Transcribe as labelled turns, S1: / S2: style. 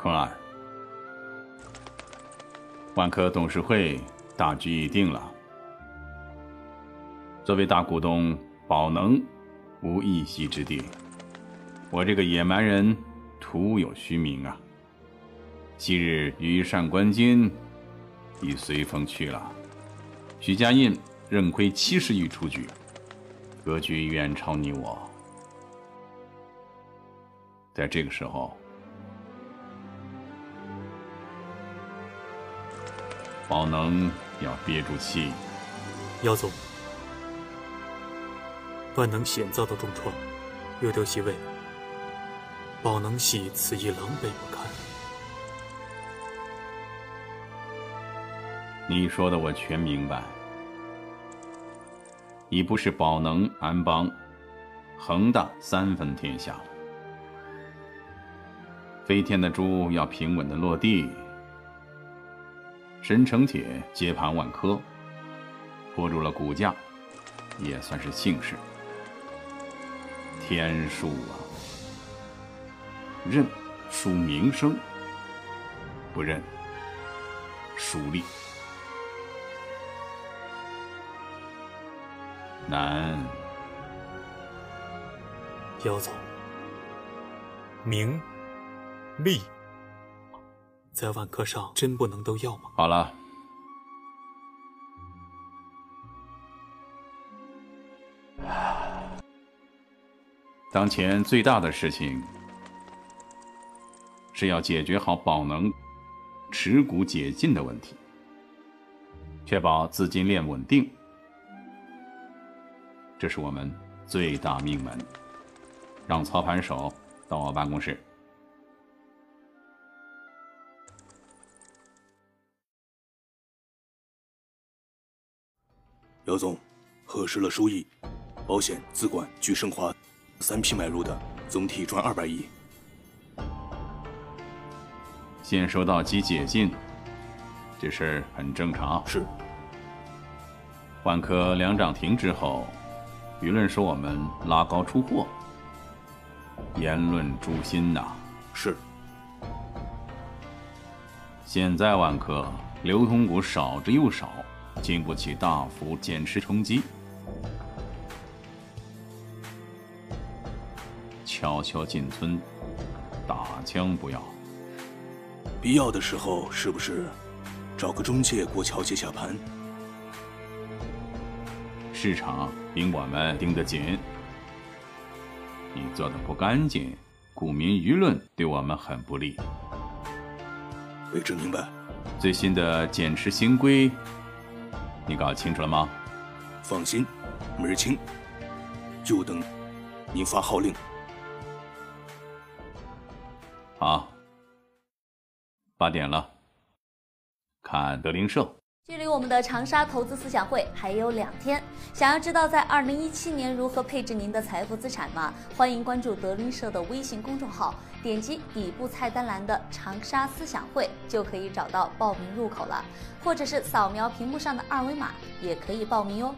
S1: 坤儿，万科董事会大局已定了。作为大股东，宝能无一席之地。我这个野蛮人，徒有虚名啊！昔日羽扇纶巾，已随风去了。许家印认亏七十亿出局，格局远超你我。在这个时候，宝能要憋住气。
S2: 姚总，万能险遭到重创，又丢席位。宝能系此役狼狈不堪。
S1: 你说的我全明白，已不是宝能、安邦、恒大三分天下了。飞天的猪要平稳的落地，神城铁接盘万科，拖住了股价，也算是幸事。天数啊！认输名声，不认输利。难。
S2: 姚总，名利在万科上真不能都要吗？
S1: 好了，当前最大的事情。是要解决好宝能持股解禁的问题，确保资金链稳定，这是我们最大命门。让操盘手到我办公室。
S3: 姚总，核实了收益，保险、资管聚盛华三批买入的，总体赚二百亿。
S1: 先收到即解禁，这事儿很正常。
S3: 是。
S1: 万科两涨停之后，舆论说我们拉高出货，言论诛心呐。
S3: 是。
S1: 现在万科流通股少之又少，经不起大幅减持冲击，悄悄进村，打枪不要。
S3: 必要的时候，是不是找个中介过桥接下盘？
S1: 市场比我们盯得紧，你做的不干净，股民舆论对我们很不利。
S3: 位置明白。
S1: 最新的减持新规，你搞清楚了吗？
S3: 放心，门儿清，就等您发号令。
S1: 好。八点了，看德林社。
S4: 距离我们的长沙投资思想会还有两天，想要知道在二零一七年如何配置您的财富资产吗？欢迎关注德林社的微信公众号，点击底部菜单栏的长沙思想会就可以找到报名入口了，或者是扫描屏幕上的二维码也可以报名哟。